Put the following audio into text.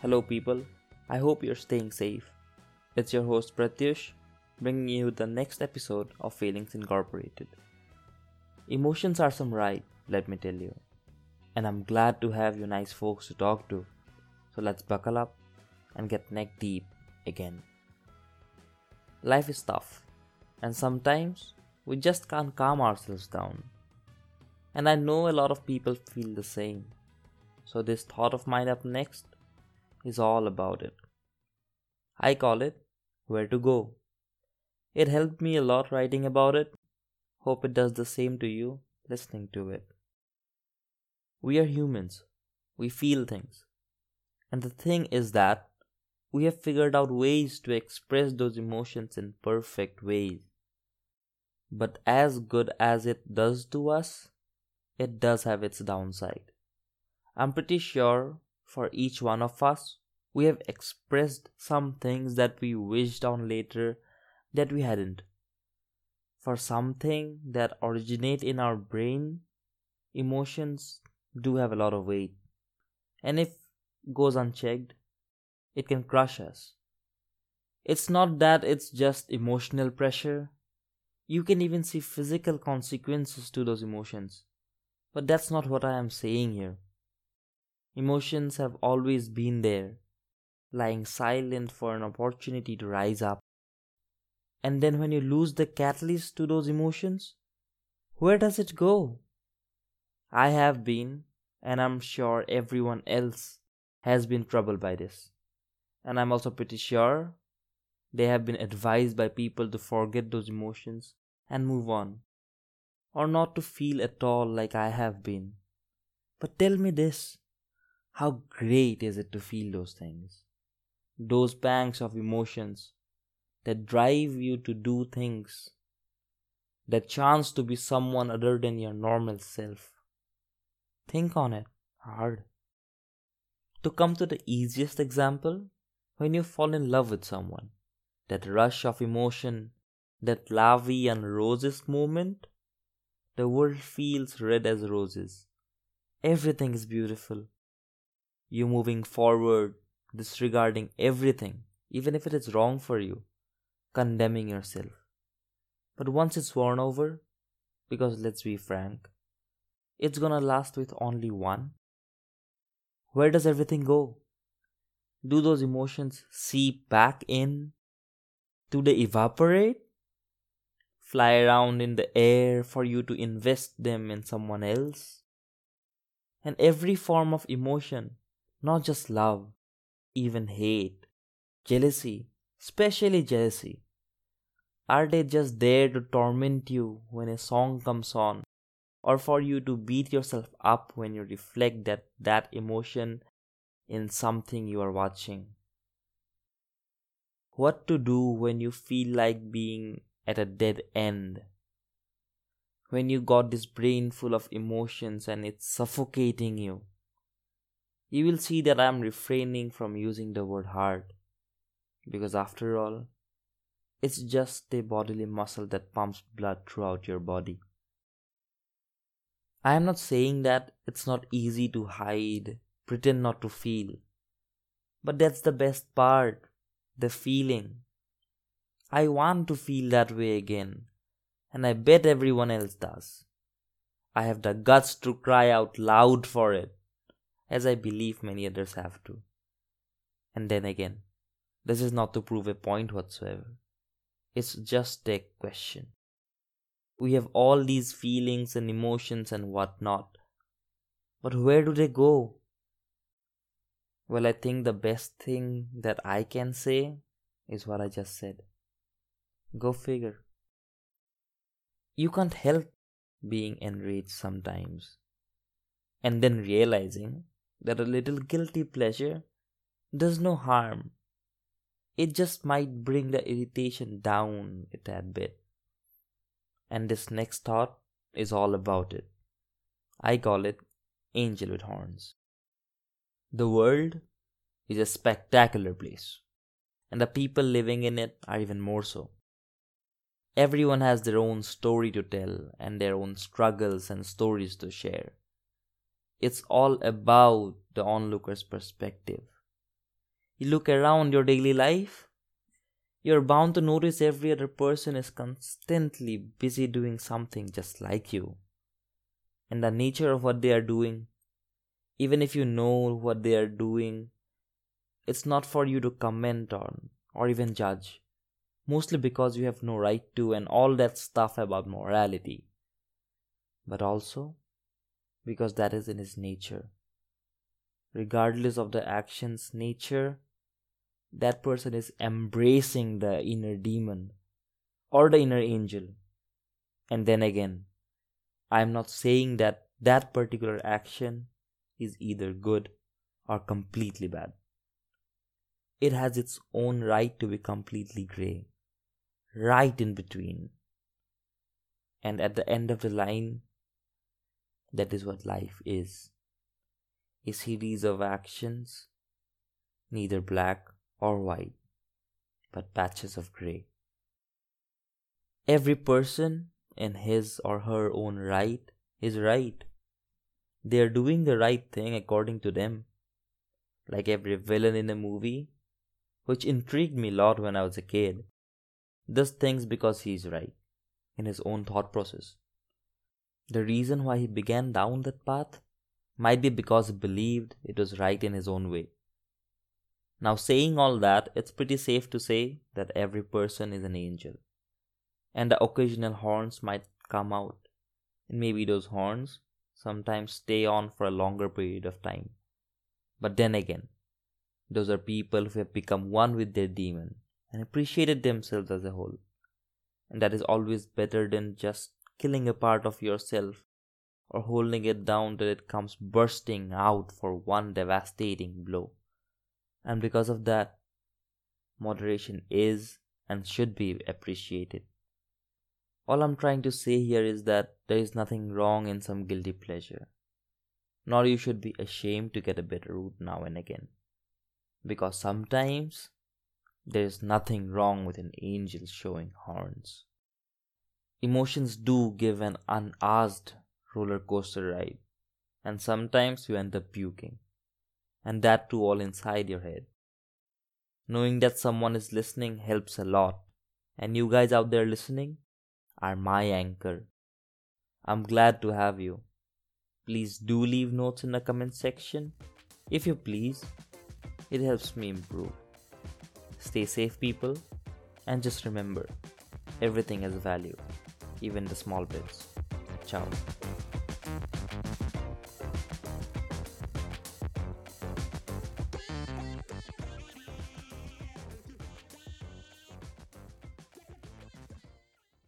Hello, people. I hope you're staying safe. It's your host Pratyush, bringing you the next episode of Feelings Incorporated. Emotions are some ride, let me tell you. And I'm glad to have you nice folks to talk to. So let's buckle up and get neck deep again. Life is tough, and sometimes we just can't calm ourselves down. And I know a lot of people feel the same. So, this thought of mine up next is all about it. I call it Where to Go. It helped me a lot writing about it. Hope it does the same to you listening to it. We are humans, we feel things. And the thing is that we have figured out ways to express those emotions in perfect ways. But as good as it does to us, it does have its downside. I'm pretty sure for each one of us, we have expressed some things that we wished on later that we hadn't. For something that originate in our brain, emotions do have a lot of weight. And if goes unchecked, it can crush us. It's not that it's just emotional pressure. You can even see physical consequences to those emotions. But that's not what I am saying here. Emotions have always been there, lying silent for an opportunity to rise up. And then when you lose the catalyst to those emotions, where does it go? I have been, and I'm sure everyone else has been troubled by this. And I'm also pretty sure they have been advised by people to forget those emotions and move on, or not to feel at all like I have been. But tell me this how great is it to feel those things? Those pangs of emotions that drive you to do things, that chance to be someone other than your normal self. Think on it hard. To come to the easiest example, when you fall in love with someone, that rush of emotion, that lovey and roses moment, the world feels red as roses. Everything is beautiful you moving forward, disregarding everything, even if it is wrong for you, condemning yourself. But once it's worn over, because let's be frank, it's gonna last with only one. Where does everything go? Do those emotions seep back in? Do they evaporate? Fly around in the air for you to invest them in someone else? And every form of emotion not just love, even hate, jealousy, especially jealousy. Are they just there to torment you when a song comes on, or for you to beat yourself up when you reflect that, that emotion in something you are watching? What to do when you feel like being at a dead end? When you got this brain full of emotions and it's suffocating you? You will see that I am refraining from using the word heart. Because after all, it's just a bodily muscle that pumps blood throughout your body. I am not saying that it's not easy to hide, pretend not to feel. But that's the best part the feeling. I want to feel that way again, and I bet everyone else does. I have the guts to cry out loud for it as I believe many others have to. And then again, this is not to prove a point whatsoever. It's just a question. We have all these feelings and emotions and whatnot. But where do they go? Well, I think the best thing that I can say is what I just said. Go figure. You can't help being enraged sometimes and then realizing that a little guilty pleasure does no harm. It just might bring the irritation down a tad bit. And this next thought is all about it. I call it Angel with Horns. The world is a spectacular place, and the people living in it are even more so. Everyone has their own story to tell and their own struggles and stories to share. It's all about the onlooker's perspective. You look around your daily life, you're bound to notice every other person is constantly busy doing something just like you. And the nature of what they are doing, even if you know what they are doing, it's not for you to comment on or even judge. Mostly because you have no right to, and all that stuff about morality. But also because that is in his nature. Regardless of the action's nature, that person is embracing the inner demon or the inner angel. And then again, I am not saying that that particular action is either good or completely bad. It has its own right to be completely grey, right in between. And at the end of the line, that is what life is a series of actions, neither black or white, but patches of grey. Every person, in his or her own right, is right. They are doing the right thing according to them. Like every villain in a movie, which intrigued me a lot when I was a kid, does things because he is right in his own thought process. The reason why he began down that path might be because he believed it was right in his own way. Now, saying all that, it's pretty safe to say that every person is an angel. And the occasional horns might come out. And maybe those horns sometimes stay on for a longer period of time. But then again, those are people who have become one with their demon and appreciated themselves as a whole. And that is always better than just killing a part of yourself or holding it down till it comes bursting out for one devastating blow. And because of that, moderation is and should be appreciated. All I'm trying to say here is that there is nothing wrong in some guilty pleasure. Nor you should be ashamed to get a bitter root now and again. Because sometimes there is nothing wrong with an angel showing horns. Emotions do give an unasked roller coaster ride, and sometimes you end up puking, and that too all inside your head. Knowing that someone is listening helps a lot, and you guys out there listening are my anchor. I'm glad to have you. Please do leave notes in the comment section if you please. It helps me improve. Stay safe, people, and just remember everything has value even the small bits. Ciao.